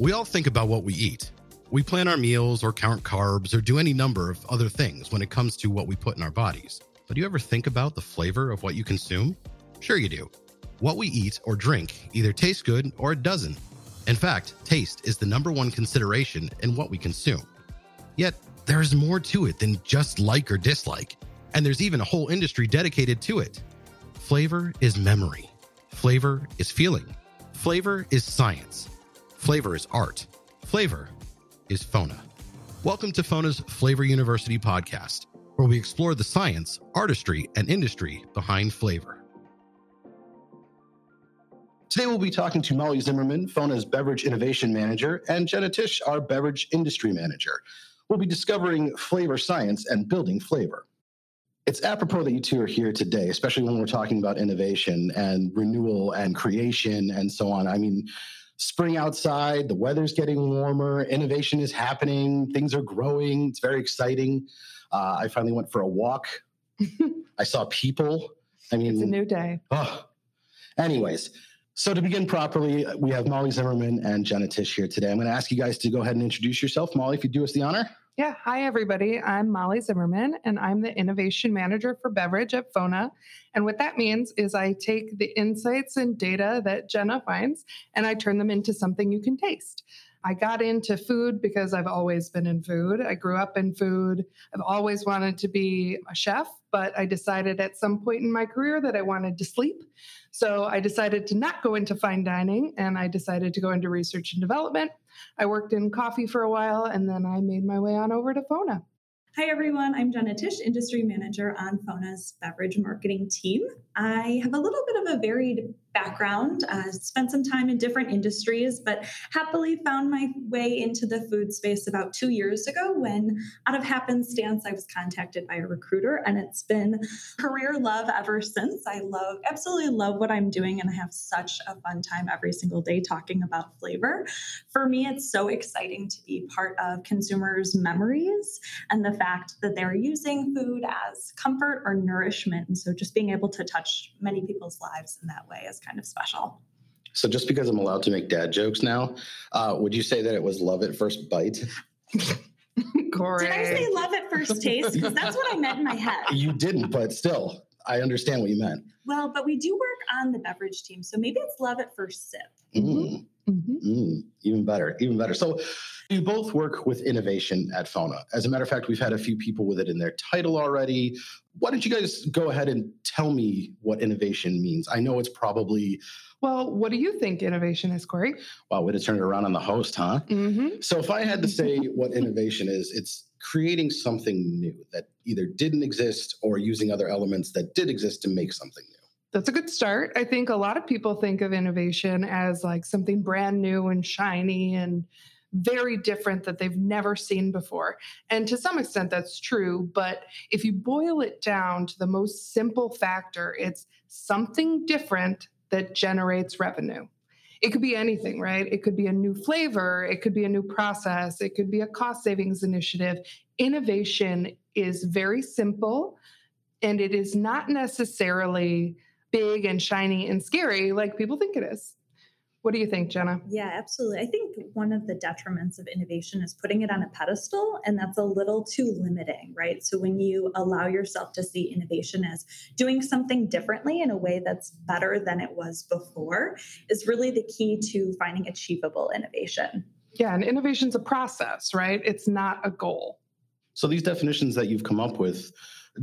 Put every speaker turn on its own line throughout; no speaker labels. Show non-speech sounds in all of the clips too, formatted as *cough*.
We all think about what we eat. We plan our meals or count carbs or do any number of other things when it comes to what we put in our bodies. But do you ever think about the flavor of what you consume? Sure, you do. What we eat or drink either tastes good or it doesn't. In fact, taste is the number one consideration in what we consume. Yet, there is more to it than just like or dislike, and there's even a whole industry dedicated to it. Flavor is memory, flavor is feeling, flavor is science, flavor is art, flavor is FONA. Welcome to FONA's Flavor University podcast, where we explore the science, artistry, and industry behind flavor. Today, we'll be talking to Molly Zimmerman, FONA's Beverage Innovation Manager, and Jenna Tisch, our Beverage Industry Manager. We'll be discovering flavor science and building flavor. It's apropos that you two are here today, especially when we're talking about innovation and renewal and creation and so on. I mean, spring outside, the weather's getting warmer, innovation is happening, things are growing. It's very exciting. Uh, I finally went for a walk. *laughs* I saw people. I mean,
it's a new day.
Oh. Anyways, so to begin properly, we have Molly Zimmerman and Jenna Tisch here today. I'm going to ask you guys to go ahead and introduce yourself. Molly, if you do us the honor.
Yeah. Hi, everybody. I'm Molly Zimmerman, and I'm the Innovation Manager for Beverage at FONA. And what that means is I take the insights and data that Jenna finds and I turn them into something you can taste. I got into food because I've always been in food. I grew up in food. I've always wanted to be a chef, but I decided at some point in my career that I wanted to sleep. So I decided to not go into fine dining and I decided to go into research and development. I worked in coffee for a while and then I made my way on over to FONA.
Hi, everyone. I'm Jenna Tisch, Industry Manager on FONA's beverage marketing team. I have a little bit of a varied background, uh, spent some time in different industries, but happily found my way into the food space about two years ago when, out of happenstance, I was contacted by a recruiter, and it's been career love ever since. I love, absolutely love what I'm doing, and I have such a fun time every single day talking about flavor. For me, it's so exciting to be part of consumers' memories and the fact that they're using food as comfort or nourishment. And so just being able to touch many people's lives in that way is kind of special.
So, just because I'm allowed to make dad jokes now, uh, would you say that it was love at first bite? *laughs*
Correct. Did I say love at first taste? Because that's what I meant in my head.
You didn't, but still, I understand what you meant.
Well, but we do work on the beverage team, so maybe it's love at first sip.
Mm. Mm-hmm. Mm, even better, even better. So, you both work with innovation at FONA. As a matter of fact, we've had a few people with it in their title already. Why don't you guys go ahead and tell me what innovation means? I know it's probably.
Well, what do you think innovation is, Corey?
Wow, way to turn it around on the host, huh? Mm-hmm. So, if I had to say *laughs* what innovation is, it's creating something new that either didn't exist or using other elements that did exist to make something new.
That's a good start. I think a lot of people think of innovation as like something brand new and shiny and very different that they've never seen before. And to some extent, that's true. But if you boil it down to the most simple factor, it's something different that generates revenue. It could be anything, right? It could be a new flavor, it could be a new process, it could be a cost savings initiative. Innovation is very simple and it is not necessarily big and shiny and scary like people think it is. What do you think, Jenna?
Yeah, absolutely. I think one of the detriments of innovation is putting it on a pedestal, and that's a little too limiting, right? So when you allow yourself to see innovation as doing something differently in a way that's better than it was before, is really the key to finding achievable innovation.
Yeah, and innovation's a process, right? It's not a goal.
So these definitions that you've come up with,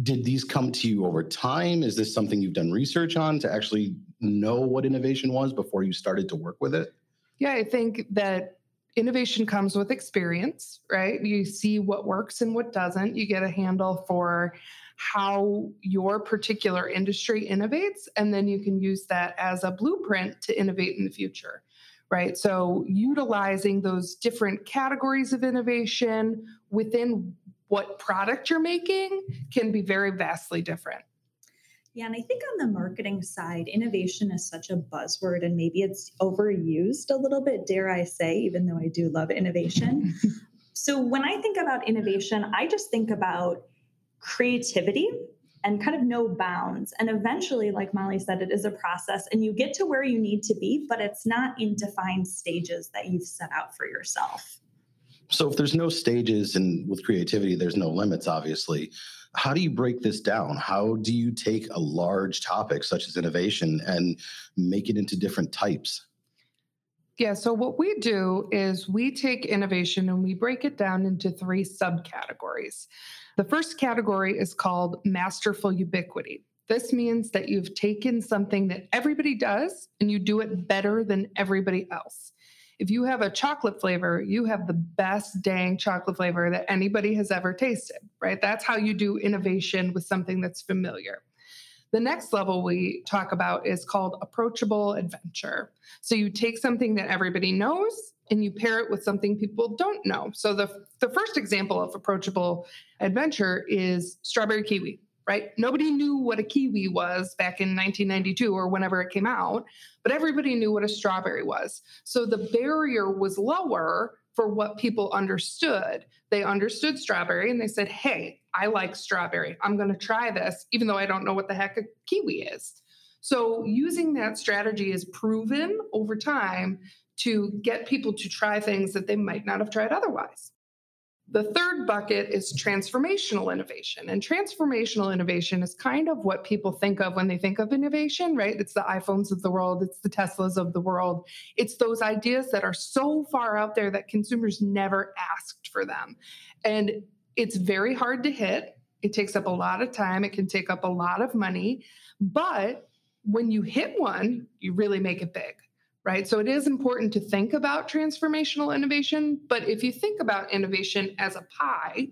did these come to you over time? Is this something you've done research on to actually know what innovation was before you started to work with it?
Yeah, I think that innovation comes with experience, right? You see what works and what doesn't. You get a handle for how your particular industry innovates, and then you can use that as a blueprint to innovate in the future, right? So, utilizing those different categories of innovation within what product you're making can be very vastly different.
Yeah, and I think on the marketing side, innovation is such a buzzword and maybe it's overused a little bit, dare I say, even though I do love innovation. *laughs* so when I think about innovation, I just think about creativity and kind of no bounds. And eventually, like Molly said, it is a process and you get to where you need to be, but it's not in defined stages that you've set out for yourself.
So if there's no stages and with creativity, there's no limits, obviously. How do you break this down? How do you take a large topic such as innovation and make it into different types?
Yeah, so what we do is we take innovation and we break it down into three subcategories. The first category is called masterful ubiquity. This means that you've taken something that everybody does and you do it better than everybody else if you have a chocolate flavor, you have the best dang chocolate flavor that anybody has ever tasted, right? That's how you do innovation with something that's familiar. The next level we talk about is called approachable adventure. So you take something that everybody knows and you pair it with something people don't know. So the, the first example of approachable adventure is strawberry kiwi right? Nobody knew what a kiwi was back in 1992 or whenever it came out, but everybody knew what a strawberry was. So the barrier was lower for what people understood. They understood strawberry and they said, hey, I like strawberry. I'm going to try this, even though I don't know what the heck a kiwi is. So using that strategy is proven over time to get people to try things that they might not have tried otherwise. The third bucket is transformational innovation. And transformational innovation is kind of what people think of when they think of innovation, right? It's the iPhones of the world, it's the Teslas of the world. It's those ideas that are so far out there that consumers never asked for them. And it's very hard to hit. It takes up a lot of time, it can take up a lot of money. But when you hit one, you really make it big right? So it is important to think about transformational innovation, but if you think about innovation as a pie,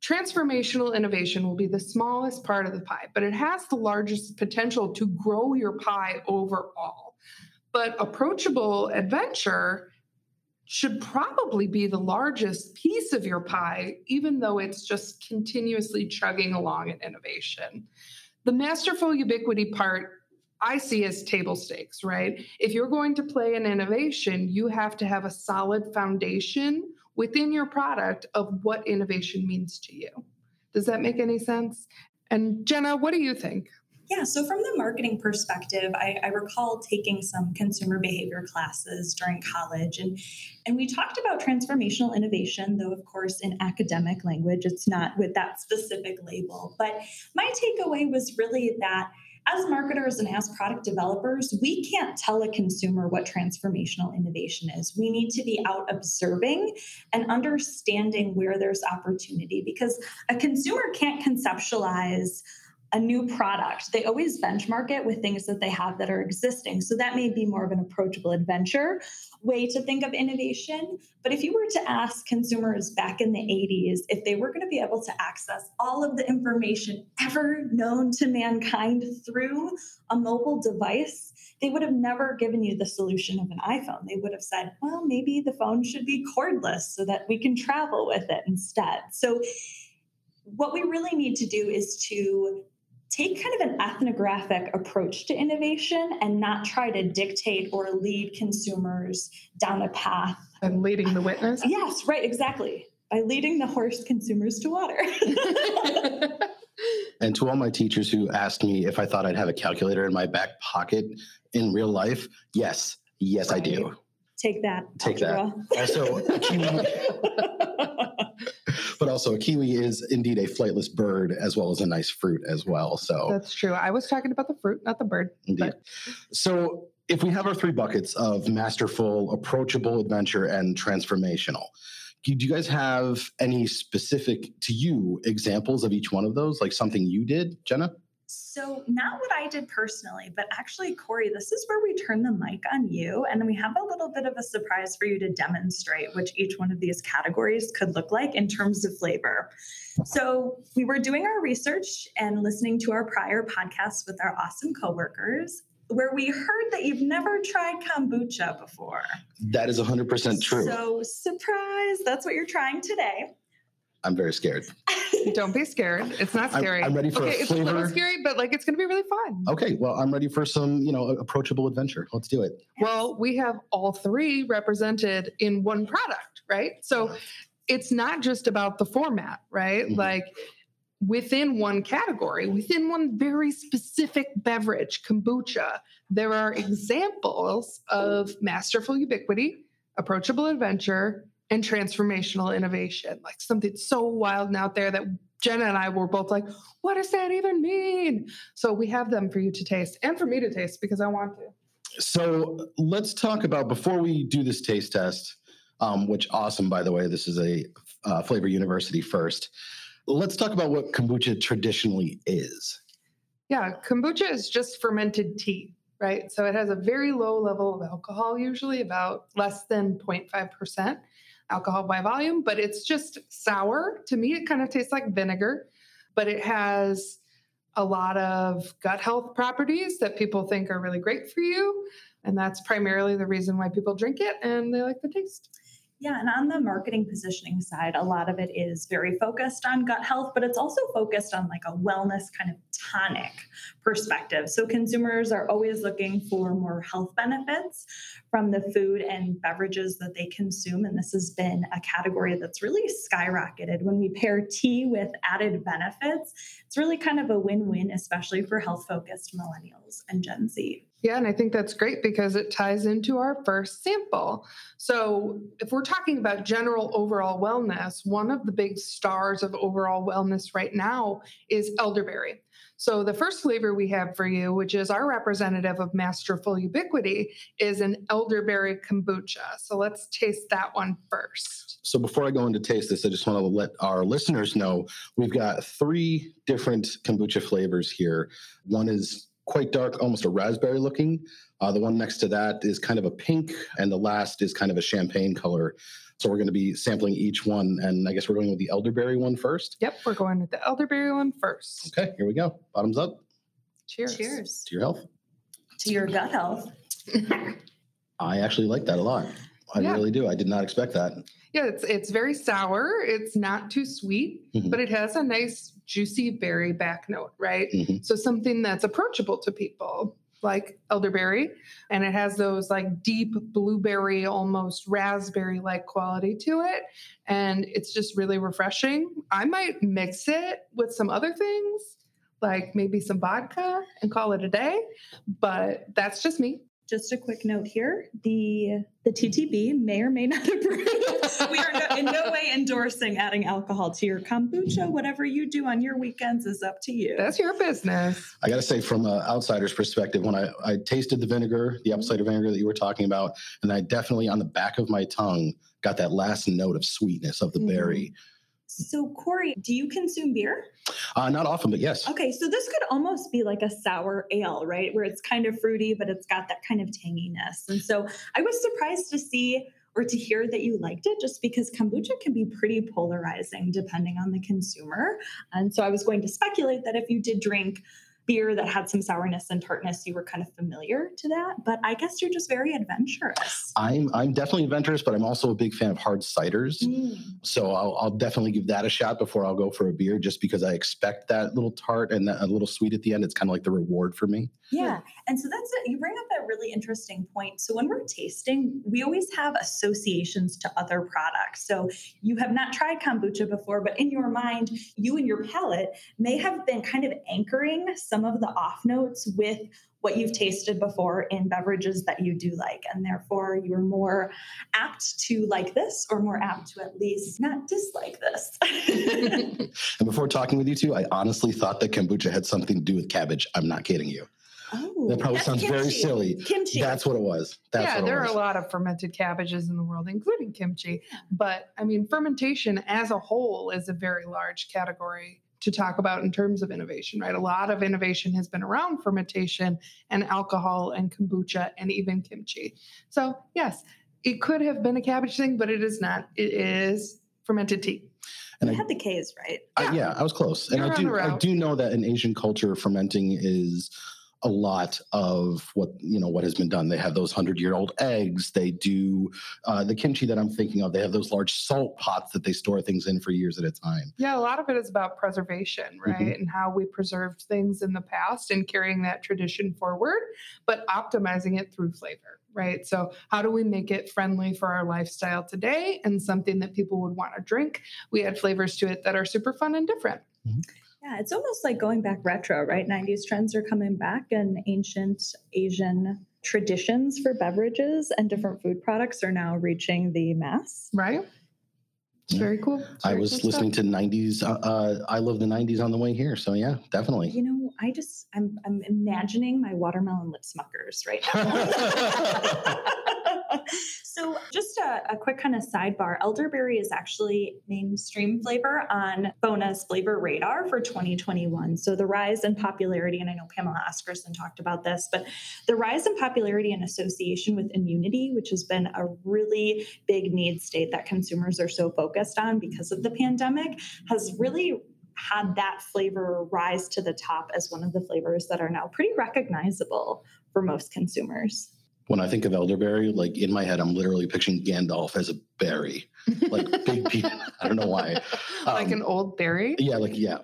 transformational innovation will be the smallest part of the pie, but it has the largest potential to grow your pie overall. But approachable adventure should probably be the largest piece of your pie, even though it's just continuously chugging along in innovation. The masterful ubiquity part I see as table stakes, right? If you're going to play an innovation, you have to have a solid foundation within your product of what innovation means to you. Does that make any sense? And Jenna, what do you think?
Yeah, so from the marketing perspective, I, I, recall taking some consumer behavior classes during college, and and we talked about transformational innovation, though of course in academic language, it's not with that specific label. But my takeaway was really that as marketers and as product developers, we can't tell a consumer what transformational innovation is. We need to be out observing and understanding where there's opportunity because a consumer can't conceptualize a new product, they always benchmark it with things that they have that are existing. So that may be more of an approachable adventure way to think of innovation. But if you were to ask consumers back in the 80s if they were going to be able to access all of the information ever known to mankind through a mobile device, they would have never given you the solution of an iPhone. They would have said, well, maybe the phone should be cordless so that we can travel with it instead. So what we really need to do is to take kind of an ethnographic approach to innovation and not try to dictate or lead consumers down a path.
And leading the witness? *laughs*
Yes, right, exactly. By leading the horse consumers to water. *laughs*
and to all my teachers who asked me if I thought I'd have a calculator in my back pocket in real life, yes, yes, right. I do.
Take that.
Take that. Also, *laughs* but also a kiwi is indeed a flightless bird as well as a nice fruit as well. So
that's true. I was talking about the fruit, not the bird.
Indeed. But. So if we have our three buckets of masterful, approachable, adventure, and transformational, do you guys have any specific to you examples of each one of those? Like something you did, Jenna?
So, not what I did personally, but actually, Corey, this is where we turn the mic on you and we have a little bit of a surprise for you to demonstrate which each one of these categories could look like in terms of flavor. So, we were doing our research and listening to our prior podcasts with our awesome coworkers where we heard that you've never tried kombucha before.
That is 100% true.
So, surprise, that's what you're trying today.
I'm very scared.
Don't be scared. It's not scary.
I'm, I'm ready for
okay,
a flavor.
It's a little scary, but like it's going to be really fun.
Okay, well, I'm ready for some, you know, approachable adventure. Let's do it.
Well, we have all three represented in one product, right? So it's not just about the format, right? Mm-hmm. Like within one category, within one very specific beverage, kombucha, there are examples of masterful ubiquity, approachable adventure, and transformational innovation. Like something so wild and out there that Jenna and I were both like, what does that even mean? So we have them for you to taste and for me to taste because I want to.
So let's talk about before we do this taste test, um, which awesome, by the way. This is a uh, Flavor University first. Let's talk about what kombucha traditionally is.
Yeah, kombucha is just fermented tea, right? So it has a very low level of alcohol, usually about less than 0.5% alcohol by volume, but it's just sour. To me, it kind of tastes like vinegar, but it has a lot of gut health properties that people think are really great for you. And that's primarily the reason why people drink it and they like the taste.
Yeah, and on the marketing positioning side, a lot of it is very focused on gut health, but it's also focused on like a wellness kind of tonic perspective. So consumers are always looking for more health benefits from the food and beverages that they consume. And this has been a category that's really skyrocketed. When we pair tea with added benefits, it's really kind of a win win, especially for health focused millennials and Gen Z.
Yeah, and I think that's great because it ties into our first sample. So, if we're talking about general overall wellness, one of the big stars of overall wellness right now is elderberry. So, the first flavor we have for you, which is our representative of Masterful Ubiquity, is an elderberry kombucha. So, let's taste that one first.
So, before I go into taste this, I just want to let our listeners know we've got three different kombucha flavors here. One is quite dark, almost a raspberry looking. Uh, the one next to that is kind of a pink, and the last is kind of a champagne color. So we're going to be sampling each one, and I guess we're going with the elderberry one first.
Yep, we're going with the elderberry one first.
Okay, here we go. Bottoms up.
Cheers.
Cheers.
To your health.
To your gut health. *laughs*
I actually like that a lot. I
Yeah.
really do. I did not expect that.
Yeah, it's it's very sour. It's not too sweet,
Mhm.
but it has a nice juicy berry back note, right?
Mhm.
So something that's approachable to people like elderberry and it has those like deep blueberry almost raspberry like quality to it and it's just really refreshing. I might mix it with some other things like maybe some vodka and call it a day, but that's just me.
Just a quick note here: the the TTB may or may not *laughs* approve. we are no, in no way endorsing adding alcohol to your kombucha. Whatever you do on your weekends is up to you.
That's your business.
I got to say, from an outsider's perspective, when I, I tasted the vinegar, the apple cider vinegar that you were talking about, and I definitely on the back of my tongue got that last note of sweetness of the
Mhm.
berry.
So, Corey, do you consume beer?
Uh, not often, but yes.
Okay, so this could almost be like a sour ale, right? Where it's kind of fruity, but it's got that kind of tanginess. And so I was surprised to see or to hear that you liked it just because kombucha can be pretty polarizing depending on the consumer. And so I was going to speculate that if you did drink beer that had some sourness and tartness, you were kind of familiar to that. But I guess you're just very adventurous.
I'm I'm definitely adventurous, but I'm also a big fan of hard ciders.
Mm.
So I'll, I'll definitely give that a shot before I'll go for a beer, just because I expect that little tart and that, a little sweet at the end. It's kind of like the reward for me.
Yeah. And so that's it. You bring up a really interesting point. So when we're tasting, we always have associations to other products. So you have not tried kombucha before, but in your mind, you and your palate may have been kind of anchoring some of the off notes with what you've tasted before in beverages that you do like. And therefore, you're more apt to like this or more apt to at least not dislike this. *laughs* *laughs*
And before talking with you two, I honestly thought that kombucha had something to do with cabbage. I'm not kidding you.
oh,
That probably
that's
sounds very silly.
Kimchi.
That's what it was. That's
yeah,
what it
there
was.
are a lot of fermented cabbages in the world, including kimchi. But I mean, fermentation as a whole is a very large category to talk about in terms of innovation, right? A lot of innovation has been around fermentation and alcohol and kombucha and even kimchi. So, yes, it could have been a cabbage thing, but it is not. It is fermented tea.
And
you
I-
had the K's, right?
I, yeah, I was close. And
You're
I do I do know that in Asian culture fermenting is a lot of what you know what has been done. They have those hundred year old eggs. They do uh, the kimchi that I'm thinking of. They have those large salt pots that they store things in for years at a time.
Yeah, a lot of it is about preservation, right?
Mhm.
And how we preserved things in the past and carrying that tradition forward, but optimizing it through flavor, right? So, how do we make it friendly for our lifestyle today and something that people would want to drink? We add flavors to it that are super fun and different.
Yeah, it's almost like going back retro, right? 90s trends are coming back, and ancient Asian traditions for beverages and different food products are now reaching the mass.
Right? It's
Yeah.
very cool. It's
I
very
was
cool
listening
stuff.
to 90s. Uh, uh, I love the 90s on the way here. So yeah, definitely.
You know, I just I'm I'm imagining my watermelon Lip Smackers right now. *laughs* *laughs* so just a, a quick kind of sidebar. Elderberry is actually mainstream flavor on FONA's flavor radar for 2021. So the rise in popularity, and I know Pamela Askerson talked about this, but the rise in popularity and association with immunity, which has been a really big need state that consumers are so focused on because of the pandemic, has really had that flavor rise to the top as one of the flavors that are now pretty recognizable for most consumers.
When I think of elderberry, like in my head, I'm literally picturing Gandalf as a berry, like big peanut. *laughs* I don't know why.
like
Um,
an old berry.
Yeah, like yeah.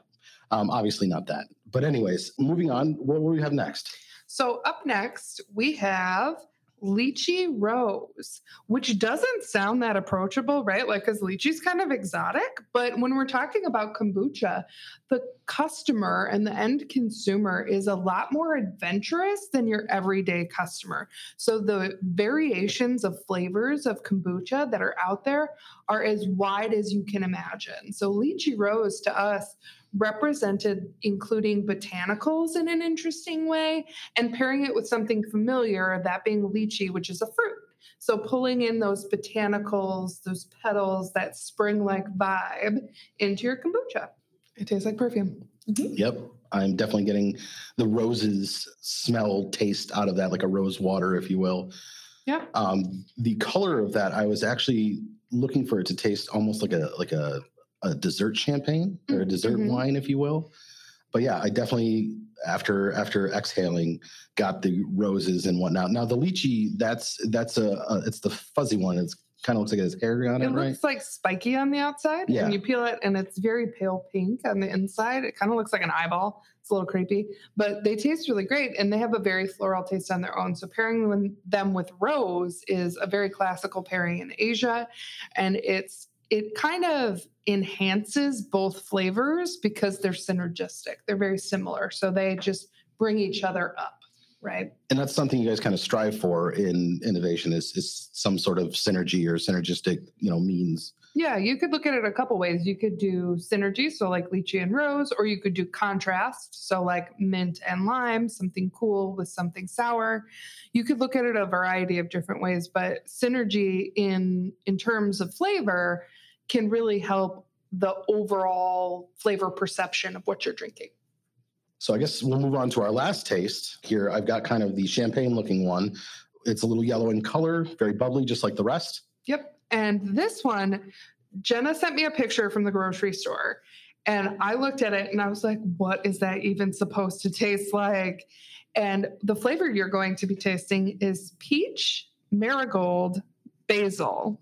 Um, obviously not that. But anyways, moving on. What will we have next?
So up next, we have lychee rose, which doesn't sound that approachable, right? Like, because lychee's kind of exotic. But when we're talking about kombucha, the customer and the end consumer is a lot more adventurous than your everyday customer. So the variations of flavors of kombucha that are out there are as wide as you can imagine. So lychee rose to us represented including botanicals in an interesting way and pairing it with something familiar, that being lychee, which is a fruit. So pulling in those botanicals, those petals, that spring-like vibe into your kombucha. It tastes like perfume.
Yep. I'm definitely getting the roses smell taste out of that, like a rose water, if you will.
Yeah.
Um, the color of that, I was actually looking for it to taste almost like a like a, a dessert champagne or a dessert
Mhm.
wine, if you will. But yeah, I definitely after after exhaling got the roses and whatnot. Now the lychee, that's that's a, a it's the fuzzy one. It's kind of looks like it has hair on it,
It
right?
looks like spiky on the outside.
Yeah.
And you peel it and it's very pale pink on the inside. It kind of looks like an eyeball. It's a little creepy, but they taste really great and they have a very floral taste on their own. So pairing them- them with rose is a very classical pairing in Asia. And it's it kind of enhances both flavors because they're synergistic. They're very similar. So they just bring each other up, right?
and that's something you guys kind of strive for in innovation is is some sort of synergy or synergistic you know means
Yeah, you could look at it a couple ways. You could do synergy, so like lychee and rose, or you could do contrast, so like mint and lime, something cool with something sour. You could look at it a variety of different ways, but synergy in in terms of flavor can really help the overall flavor perception of what you're drinking.
so i guess we'll move on to our last taste here i've got kind of the champagne looking one it's a little yellow in color very bubbly just like the rest
Yep. And this one, Jenna sent me a picture from the grocery store. And I looked at it and I was like, what is that even supposed to taste like? And the flavor you're going to be tasting is peach, marigold, basil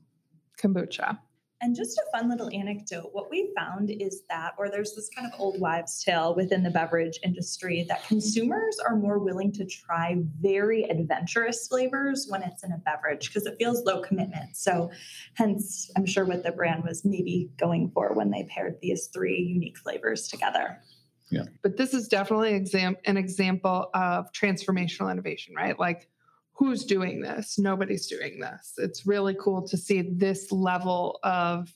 kombucha.
And just a fun little anecdote what we found is that, or there's this kind of old wives' tale within the beverage industry, that consumers are more willing to try very adventurous flavors when it's in a beverage because it feels low commitment. So, hence, I'm sure what the brand was maybe going for when they paired these three unique flavors together. Yeah.
But this is definitely exam- an example of transformational innovation, right? Like, who's doing this? Nobody's doing this. It's really cool to see this level of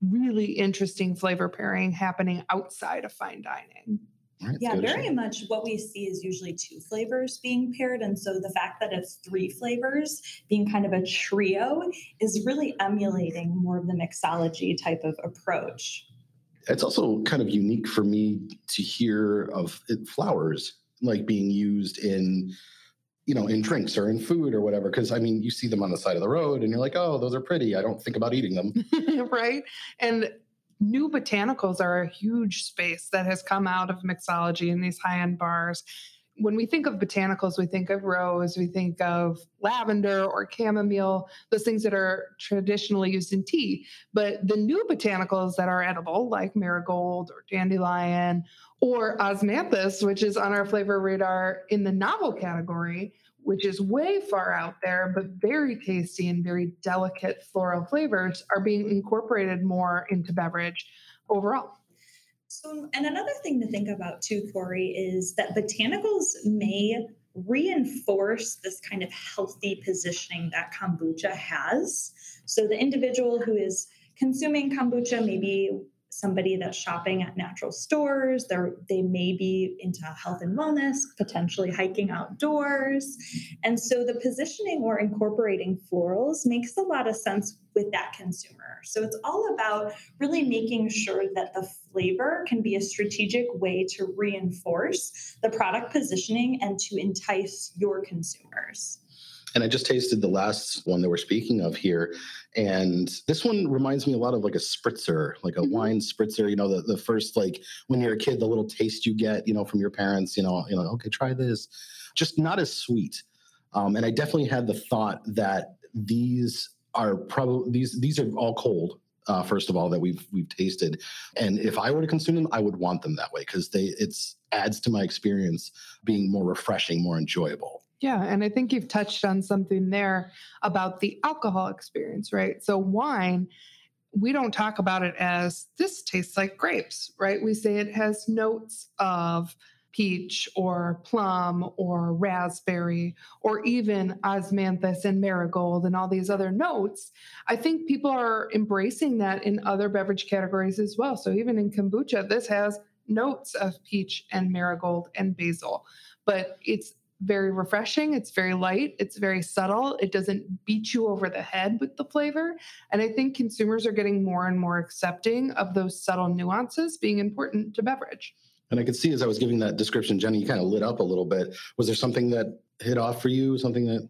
really interesting flavor pairing happening outside of fine dining.
Right,
Yeah,
good.
very much what we see is usually two flavors being paired. And so the fact that it's three flavors being kind of a trio is really emulating more of the mixology type of approach.
it's also kind of unique for me to hear of flowers like being used in you know in drinks or in food or whatever because i mean you see them on the side of the road and you're like oh those are pretty i don't think about eating them *laughs*
right? And new botanicals are a huge space that has come out of mixology in these high end bars. When we think of botanicals, we think of rose, we think of lavender or chamomile, those things that are traditionally used in tea. But the new botanicals that are edible, like marigold or dandelion or osmanthus, which is on our flavor radar in the novel category, which is way far out there, but very tasty and very delicate floral flavors, are being incorporated more into beverage overall.
So, and another thing to think about too, Corey, is that botanicals may reinforce this kind of healthy positioning that kombucha has. So, the individual who is consuming kombucha maybe somebody that's shopping at natural stores. They're, they may be into health and wellness, potentially hiking outdoors. And so the positioning or incorporating florals makes a lot of sense with that consumer. So it's all about really making sure that the flavor can be a strategic way to reinforce the product positioning and to entice your consumers.
And I just tasted the last one that we're speaking of here. And this one reminds me a lot of like a spritzer, like a mm-hmm. wine spritzer, you know, the, the first, like when you're a kid, the little taste you get, you know, from your parents, you know, you know, okay, try this. Just not as sweet. Um, and I definitely had the thought that these are probably these these are all cold. Uh, first of all, that we've we've tasted, and if I were to consume them, I would want them that way because they it's adds to my experience being more refreshing, more enjoyable.
Yeah, and I think you've touched on something there about the alcohol experience, right? So, wine, we don't talk about it as this tastes like grapes, right? We say it has notes of peach or plum or raspberry or even osmanthus and marigold and all these other notes. I think people are embracing that in other beverage categories as well. So, even in kombucha, this has notes of peach and marigold and basil, but it's very refreshing. It's very light. It's very subtle. It doesn't beat you over the head with the flavor. And I think consumers are getting more and more accepting of those subtle nuances being important to beverage.
And I could see as I was giving that description, Jenny, you kind of lit up a little bit. Was there something that hit off for you? Something that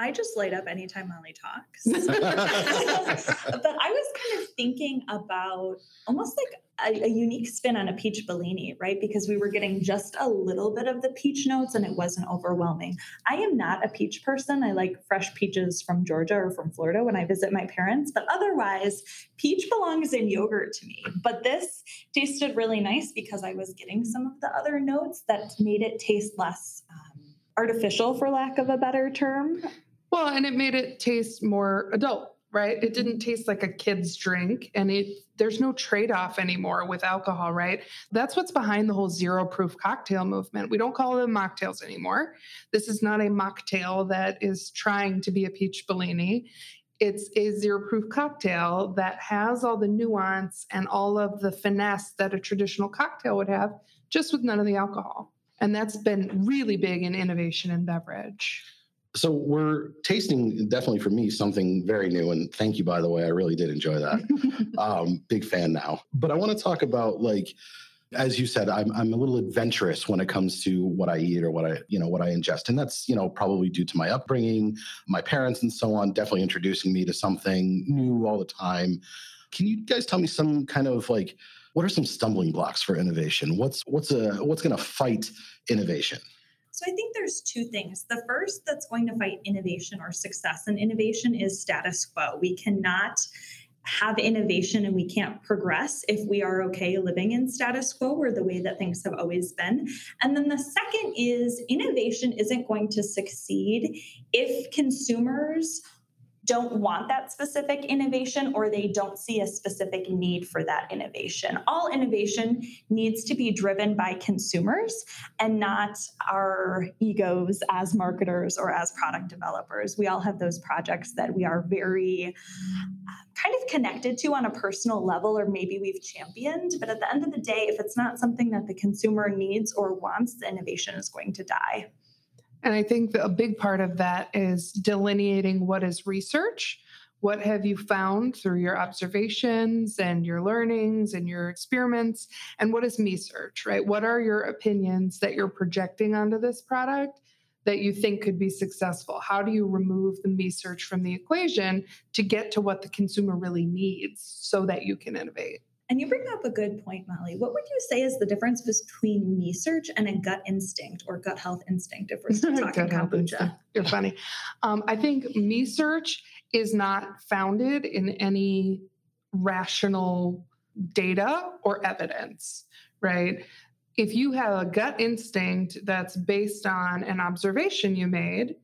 I just light up anytime Molly talks. *laughs* *laughs* but I was kind of thinking about almost like a, a, unique spin on a peach Bellini, right? Because we were getting just a little bit of the peach notes and it wasn't overwhelming. I am not a peach person. I like fresh peaches from Georgia or from Florida when I visit my parents, but otherwise, peach belongs in yogurt to me. But this tasted really nice because I was getting some of the other notes that made it taste less um, artificial, for lack of a better term.
Well, and it made it taste more adult right? It didn't taste like a kid's drink and it there's no trade-off anymore with alcohol, right? That's what's behind the whole zero proof cocktail movement. We don't call them mocktails anymore. This is not a mocktail that is trying to be a peach Bellini. It's a zero proof cocktail that has all the nuance and all of the finesse that a traditional cocktail would have, just with none of the alcohol. And that's been really big in innovation in beverage
so we're tasting definitely for me something very new and thank you by the way i really did enjoy that. *laughs* Um, big fan now. But i want to talk about like as you said I'm, I'm a little adventurous when it comes to what i eat or what i you know what i ingest and that's you know probably due to my upbringing my parents and so on definitely introducing me to something new all the time. Can you guys tell me some kind of like what are some stumbling blocks for innovation? What's what's a what's going to fight innovation
so I think there's two things. The first that's going to fight innovation or success and innovation is status quo. We cannot have innovation and we can't progress if we are okay living in status quo or the way that things have always been. And then the second is innovation isn't going to succeed if consumers don't want that specific innovation or they don't see a specific need for that innovation. All innovation needs to be driven by consumers and not our egos as marketers or as product developers. We all have those projects that we are very uh, kind of connected to on a personal level, or maybe we've championed. But at the end of the day, if it's not something that the consumer needs or wants, the innovation is going to die.
And I think a big part of that is delineating what is research. What have you found through your observations and your learnings and your experiments? And what is me search, right? What are your opinions that you're projecting onto this product that you think could be successful? How do you remove the me search from the equation to get to what the consumer really needs so that you can innovate?
And you bring up a good point, Molly. What would you say is the difference between me search and a gut instinct or gut health instinct if we're *laughs* still talking kombucha?
You're funny. Um, I think me search is not founded in any rational data or evidence, right? If you have a gut instinct that's based on an observation you made,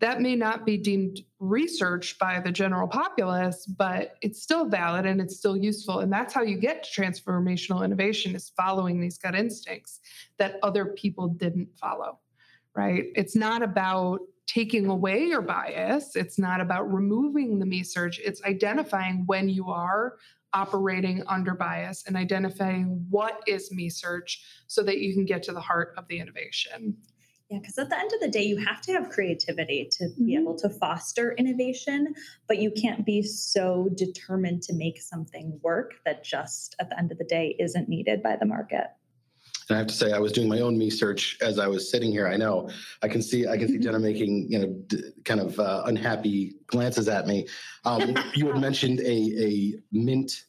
that may not be deemed research by the general populace, but it's still valid and it's still useful. And that's how you get to transformational innovation is following these gut instincts that other people didn't follow, right? It's not about taking away your bias. It's not about removing the me search. It's identifying when you are operating under bias and identifying what is me search so that you can get to the heart of the innovation.
Yeah, because at the end of the day, you have to have creativity to mm-hmm. be able to foster innovation, but you can't be so determined to make something work that just at the end of the day isn't needed by the market.
And I have to say, I was doing my own me search as I was sitting here. I know I can see I can see Jenna making you know d- kind of uh, unhappy glances at me. Um, *laughs* you had mentioned a a mint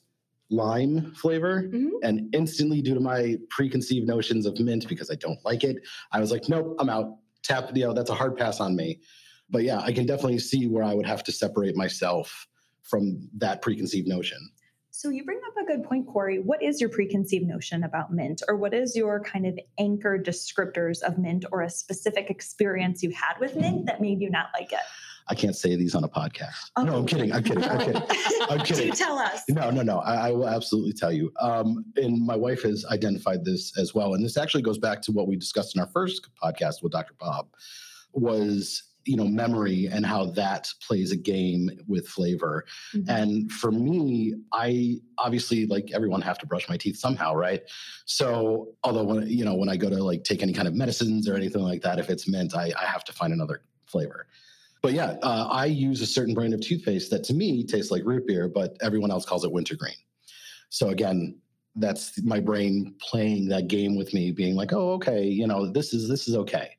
lime flavor mm-hmm. and instantly due to my preconceived notions of mint because i don't like it i was like nope i'm out. Tap you know that's a hard pass on me. But yeah i can definitely see where i would have to separate myself from that preconceived notion.
So you bring up a good point corey. What is your preconceived notion about mint? Or what is your kind of anchor descriptors of mint or a specific experience you had with mint that made you not like it
I can't say these on a podcast. Oh. No, I'm kidding. I'm kidding. I'm kidding. I'm *laughs* kidding.
Do tell us.
No, no, no. I, I will absolutely tell you. Um, and my wife has identified this as well. And this actually goes back to what we discussed in our first podcast with Dr. Bob was you know memory and how that plays a game with flavor mm-hmm. and for me i obviously like everyone have to brush my teeth somehow right so although when you know when i go to like take any kind of medicines or anything like that if it's mint i, I have to find another flavor but yeah, uh, I use a certain brand of toothpaste that to me tastes like root beer, but everyone else calls it wintergreen. So again, that's my brain playing that game with me, being like, "Oh, okay, you know, this is this is okay."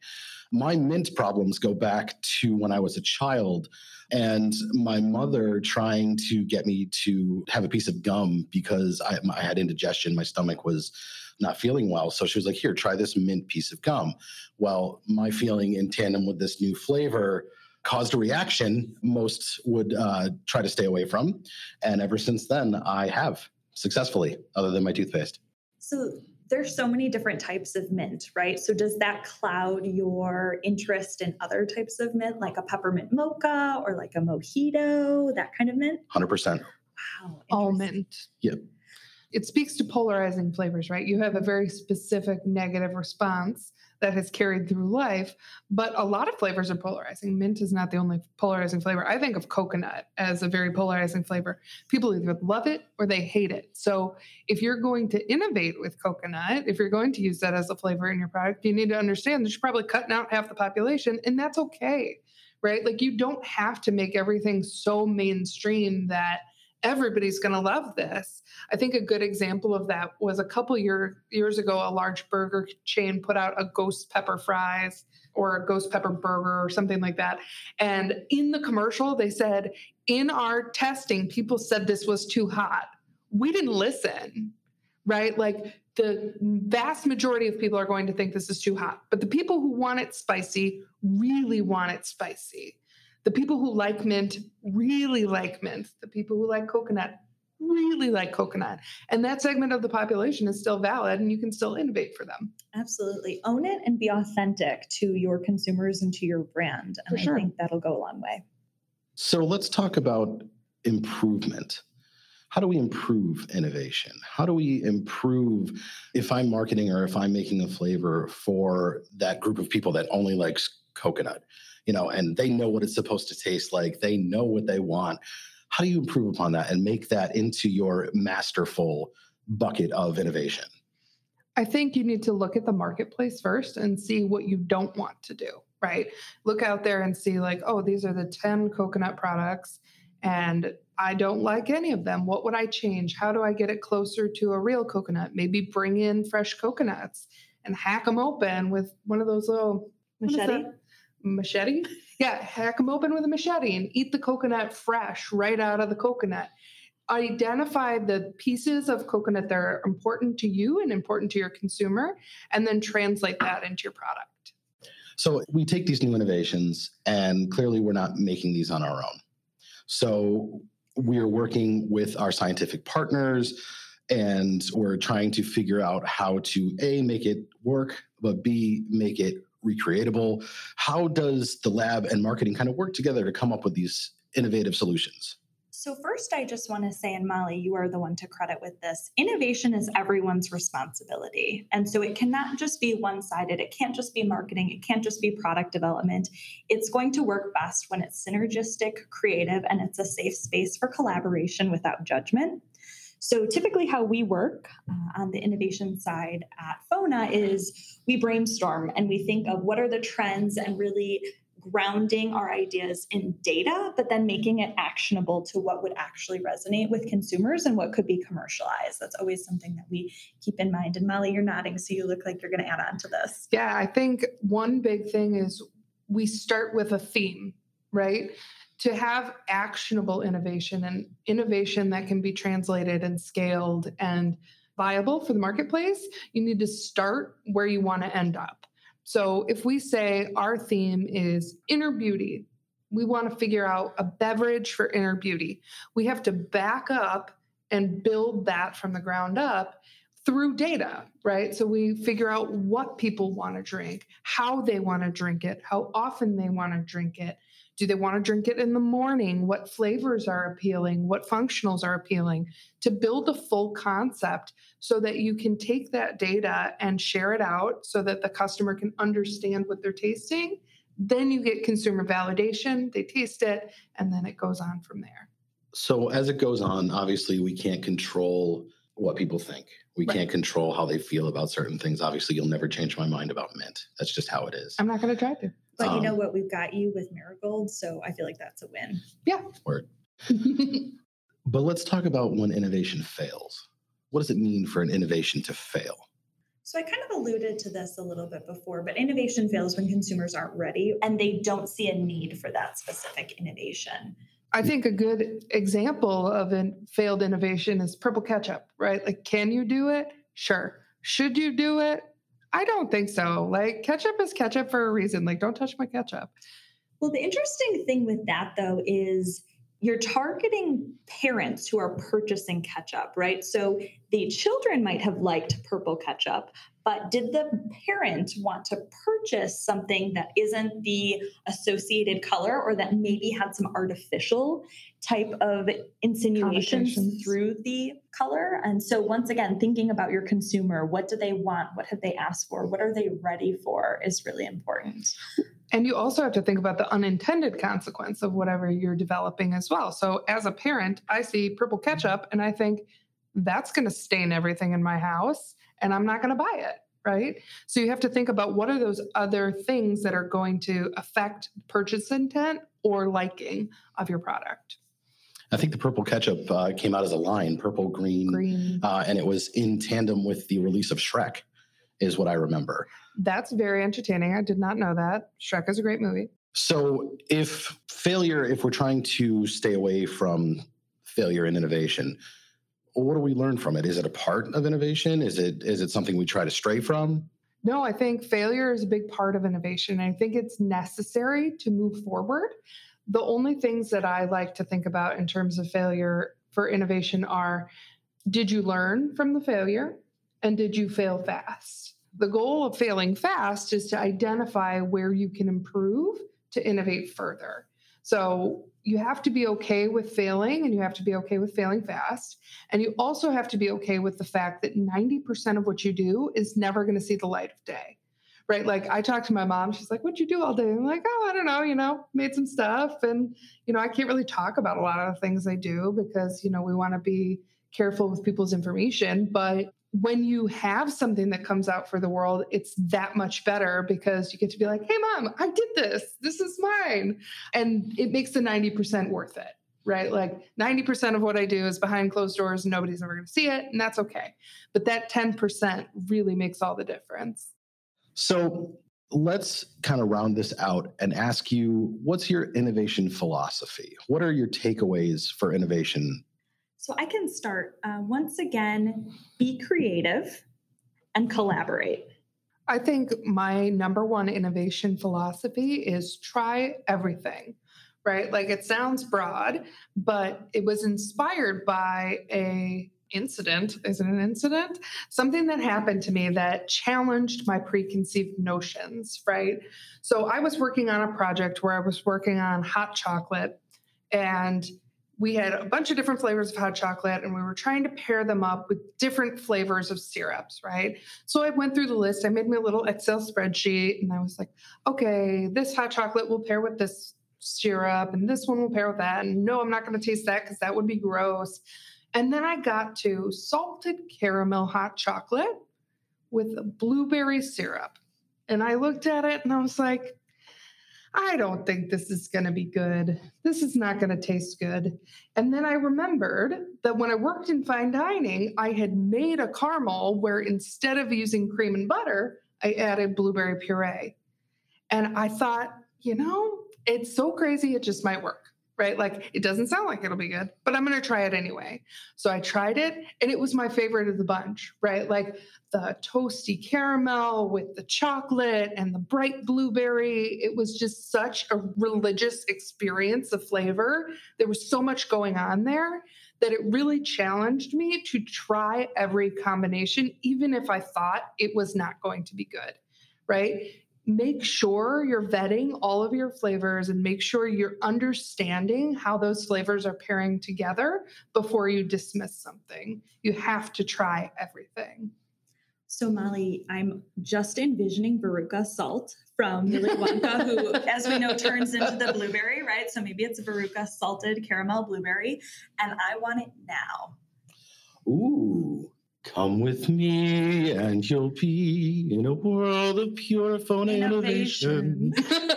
My mint problems go back to when I was a child and my mother trying to get me to have a piece of gum because I, I, had indigestion. My stomach was not feeling well. So she was like, Here, try this mint piece of gum. Well, my feeling in tandem with this new flavor caused a reaction most would uh, try to stay away from. And ever since then, I have successfully, other than my toothpaste.
So there's so many different types of mint, right? So does that cloud your interest in other types of mint, like a peppermint mocha or like a mojito, that kind of mint?
100%.
Wow.
All mint.
Yep.
It speaks to polarizing flavors, right? You have a very specific negative response that has carried through life. But a lot of flavors are polarizing. Mint is not the only polarizing flavor. I think of coconut as a very polarizing flavor. People either love it or they hate it. So if you're going to innovate with coconut, if you're going to use that as a flavor in your product, you need to understand that you're probably cutting out half the population, and that's okay. Right? Like you don't have to make everything so mainstream that everybody's going to love this. I think a good example of that was a couple year, years ago, a large burger chain put out a ghost pepper fries or a ghost pepper burger or something like that. And in the commercial, they said, in our testing, people said this was too hot. We didn't listen, right? Like the vast majority of people are going to think this is too hot, but the people who want it spicy really want it spicy. The people who like mint really like mint. The people who like coconut really like coconut. And that segment of the population is still valid and you can still innovate for them.
Absolutely. Own it and be authentic to your consumers and to your brand. And I think that'll go a long way.
So let's talk about improvement. How do we improve innovation? How do we improve if I'm marketing or if I'm making a flavor for that group of people that only likes coconut? You know, and they know what it's supposed to taste like. They know what they want. How do you improve upon that and make that into your masterful bucket of innovation?
I think you need to look at the marketplace first and see what you don't want to do, right? Look out there and see, like, oh, these are the 10 coconut products, and I don't like any of them. What would I change? How do I get it closer to a real coconut? Maybe bring in fresh coconuts and hack them open with one of those little
machete
machete. *laughs* Yeah, hack them open with a machete and eat the coconut fresh right out of the coconut. Identify the pieces of coconut that are important to you and important to your consumer, and then translate that into your product.
So we take these new innovations, and clearly we're not making these on our own. So we're working with our scientific partners and we're trying to figure out how to a make it work but b make it recreatable. How does the lab and marketing kind of work together to come up with these innovative solutions?
So, first, I just want to say, and Molly, you are the one to credit with this innovation is everyone's responsibility. And so it cannot just be one sided. It can't just be marketing. It can't just be product development. It's going to work best when it's synergistic, creative, and it's a safe space for collaboration without judgment. So, typically, how we work uh, on the innovation side at FONA is we brainstorm and we think of what are the trends and really grounding our ideas in data, but then making it actionable to what would actually resonate with consumers and what could be commercialized. That's always something that we keep in mind. And Molly, you're nodding, so you look like you're going to add on to this.
Yeah, I think one big thing is we start with a theme, right? To have actionable innovation and innovation that can be translated and scaled and viable for the marketplace, you need to start where you want to end up. So if we say our theme is inner beauty, we want to figure out a beverage for inner beauty. We have to back up and build that from the ground up through data, right? So we figure out what people want to drink, how they want to drink it, how often they want to drink it, do they want to drink it in the morning? What flavors are appealing? What functionals are appealing? To build a full concept so that you can take that data and share it out so that the customer can understand what they're tasting. Then you get consumer validation, they taste it, and then it goes on from there.
So, as it goes on, obviously, we can't control what people think. We right. can't control how they feel about certain things. Obviously, you'll never change my mind about mint. That's just how it is.
I'm not going to try to.
But um, you know um, what? We've got you with Marigold, so I feel like that's a win.
Yeah.
Word. *laughs* but let's talk about when innovation fails. What does it mean for an innovation to fail?
So I kind of alluded to this a little bit before, but innovation fails when consumers aren't ready and they don't see a need for that specific innovation.
I think a good example of a failed innovation is purple ketchup, right? Like, can you do it? Sure. Should you do it? I don't think so. Like ketchup is ketchup for a reason. Like don't touch my ketchup.
Well, the interesting thing with that though is you're targeting parents who are purchasing ketchup, right? So the children might have liked purple ketchup, but did the parent want to purchase something that isn't the associated color or that maybe had some artificial type of insinuations through the color? And so, once again, thinking about your consumer, what do they want? What have they asked for? What are they ready for is really important.
And you also have to think about the unintended consequence of whatever you're developing as well. So, as a parent, I see purple ketchup and I think, that's going to stain everything in my house and I'm not going to buy it. Right. So you have to think about what are those other things that are going to affect purchase intent or liking of your product.
I think the purple ketchup uh, came out as a line, purple, green, green. Uh, and it was in tandem with the release of Shrek, is what I remember.
That's very entertaining. I did not know that. Shrek is a great movie.
So, if failure, if we're trying to stay away from failure in innovation, what do we learn from it? Is it a part of innovation? Is it is it something we try to stray from?
No, I think failure is a big part of innovation. I think it's necessary to move forward. The only things that I like to think about in terms of failure for innovation are did you learn from the failure and did you fail fast? The goal of failing fast is to identify where you can improve to innovate further. So you have to be okay with failing and you have to be okay with failing fast. And you also have to be okay with the fact that 90% of what you do is never going to see the light of day. Right. Like I talked to my mom, she's like, What'd you do all day? I'm like, Oh, I don't know, you know, made some stuff. And, you know, I can't really talk about a lot of the things I do because, you know, we want to be careful with people's information. But when you have something that comes out for the world, it's that much better because you get to be like, hey, mom, I did this. This is mine. And it makes the 90% worth it, right? Like 90% of what I do is behind closed doors and nobody's ever going to see it. And that's okay. But that 10% really makes all the difference.
So let's kind of round this out and ask you what's your innovation philosophy? What are your takeaways for innovation
so I can start. Uh, once again, be creative and collaborate.
I think my number one innovation philosophy is try everything, right? Like it sounds broad, but it was inspired by a incident. Is it an incident? Something that happened to me that challenged my preconceived notions, right? So I was working on a project where I was working on hot chocolate and we had a bunch of different flavors of hot chocolate and we were trying to pair them up with different flavors of syrups, right? So I went through the list, I made me a little Excel spreadsheet and I was like, okay, this hot chocolate will pair with this syrup and this one will pair with that. And no, I'm not going to taste that because that would be gross. And then I got to salted caramel hot chocolate with blueberry syrup. And I looked at it and I was like, I don't think this is going to be good. This is not going to taste good. And then I remembered that when I worked in fine dining, I had made a caramel where instead of using cream and butter, I added blueberry puree. And I thought, you know, it's so crazy, it just might work right? Like it doesn't sound like it'll be good, but I'm going to try it anyway. So I tried it and it was my favorite of the bunch, right? Like the toasty caramel with the chocolate and the bright blueberry. It was just such a religious experience of flavor. There was so much going on there that it really challenged me to try every combination, even if I thought it was not going to be good, right? Make sure you're vetting all of your flavors and make sure you're understanding how those flavors are pairing together before you dismiss something. You have to try everything.
So, Molly, I'm just envisioning Veruca salt from Willy Wonka, *laughs* who, as we know, turns into the blueberry, right? So maybe it's Veruca salted caramel blueberry, and I want it now.
Ooh. Come with me and you'll be in a world of pure FONA innovation. innovation. *laughs*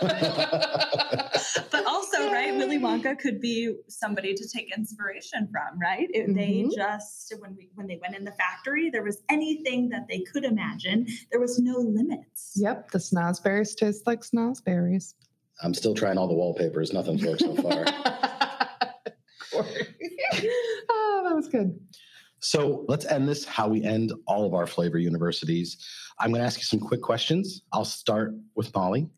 but also, right, Willy Wonka could be somebody to take inspiration from, right? It, mm-hmm. They just when we when they went in the factory, there was anything that they could imagine. There was no limits.
Yep, the snozberries taste like snozberries.
I'm still trying all the wallpapers. Nothing's worked so far. *laughs* *laughs*
oh, that was good.
So let's end this how we end all of our flavor universities. I'm going to ask you some quick questions. I'll start with Molly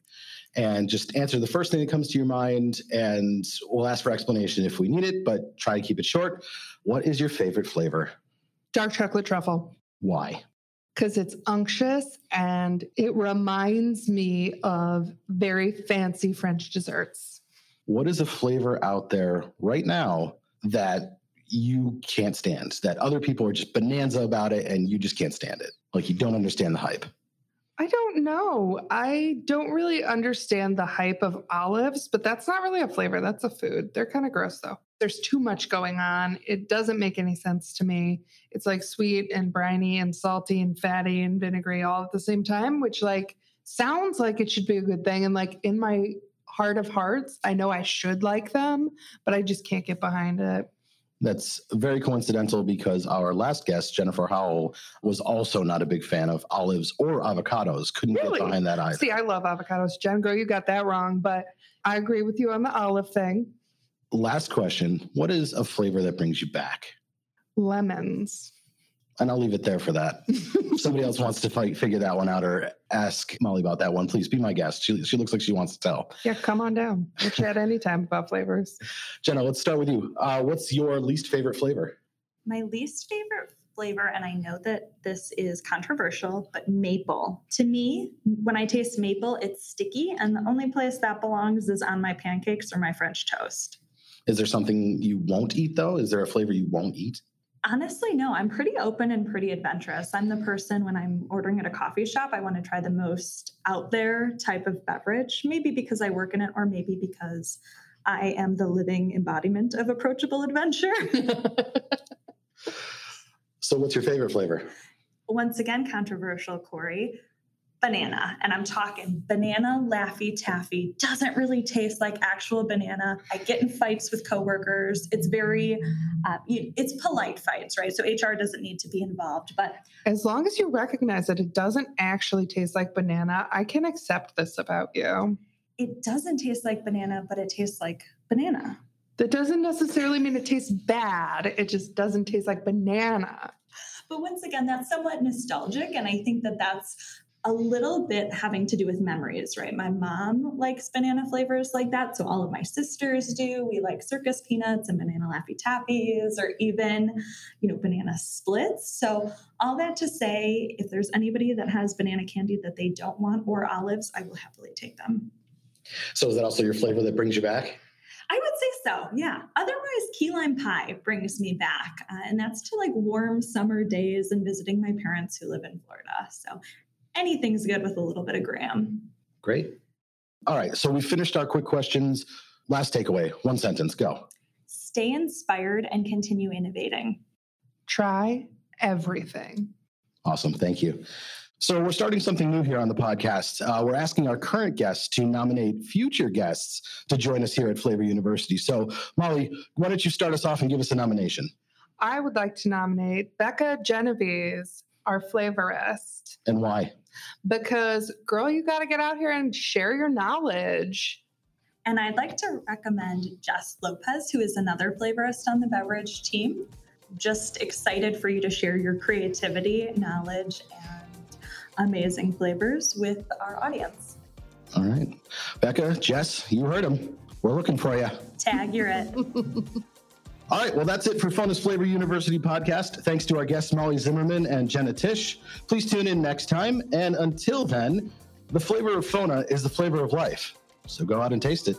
and just answer the first thing that comes to your mind. And we'll ask for explanation if we need it, but try to keep it short. What is your favorite flavor?
Dark chocolate truffle.
Why?
Because it's unctuous and it reminds me of very fancy French desserts.
What is a flavor out there right now that you can't stand that other people are just bonanza about it and you just can't stand it. Like you don't understand the hype.
I don't know. I don't really understand the hype of olives but that's not really a flavor that's a food. They're kind of gross though. There's too much going on. It doesn't make any sense to me. It's like sweet and briny and salty and fatty and vinegary all at the same time which like sounds like it should be a good thing. And like in my heart of hearts i know i should like them but i just can't get behind it
that's very coincidental because our last guest, Jennifer Howell, was also not a big fan of olives or avocados. Couldn't really? get behind that either.
See, I love avocados. Jen, girl, you got that wrong, but I agree with you on the olive thing.
Last question What is a flavor that brings you back?
Lemons
and I'll leave it there for that. *laughs* if somebody else wants to fight, figure that one out or ask Molly about that one, please be my guest. She, she looks like she wants to tell.
Yeah, come on down. We'll chat anytime about flavors.
Jenna, let's start with you. Uh, what's your least favorite flavor?
My least favorite flavor, and I know that this is controversial, but maple. To me, when I taste maple, it's sticky, and the only place that belongs is on my pancakes or my French toast.
Is there something you won't eat though? Is there a flavor you won't eat?
Honestly, no. I'm pretty open and pretty adventurous. I'm the person when I'm ordering at a coffee shop, I want to try the most out there type of beverage, maybe because I work in it, or maybe because I am the living embodiment of approachable adventure. *laughs* *laughs*
so, what's your favorite flavor?
Once again, controversial, Corey banana and i'm talking banana laffy taffy. Doesn't really taste like actual banana. I get in fights with coworkers. It's very uh, it's polite fights right? So hr doesn't need to be involved but
as long as you recognize that it doesn't actually taste like banana i can accept this about you.
It doesn't taste like banana but it tastes like banana.
That doesn't necessarily mean it tastes bad. It just doesn't taste like banana.
But once again that's somewhat nostalgic and i think that that's a little bit having to do with memories, right? My mom likes banana flavors like that. So all of my sisters do. We like circus peanuts and banana laffy taffies or even, you know, banana splits. So all that to say, if there's anybody that has banana candy that they don't want or olives, I will happily take them.
So is that also your flavor that brings you back?
I would say so, yeah. Otherwise, key lime pie brings me back, uh, and that's to like warm summer days and visiting my parents who live in Florida. So anything's good with a little bit of graham.
Great. All right. So we finished our quick questions. Last takeaway one sentence, go.
Stay inspired and continue innovating.
Try everything.
Awesome. Thank you. So, we're starting something new here on the podcast. Uh, we're asking our current guests to nominate future guests to join us here at Flavor University. So, Molly, why don't you start us off and give us a nomination?
I would like to nominate Becca Genovese, our flavorist.
And why?
Because, girl, you got to get out here and share your knowledge.
And I'd like to recommend Jess Lopez, who is another flavorist on the beverage team. Just excited for you to share your creativity, knowledge, and amazing flavors with our audience.
All right. Becca, Jess, you heard them. We're looking for you.
Tag, you're it. *laughs*
All right, well, that's it for FONA's Flavor University podcast. Thanks to our guests, Molly Zimmerman and Jenna Tisch. Please tune in next time. And until then, the flavor of FONA is the flavor of life. So go out and taste it.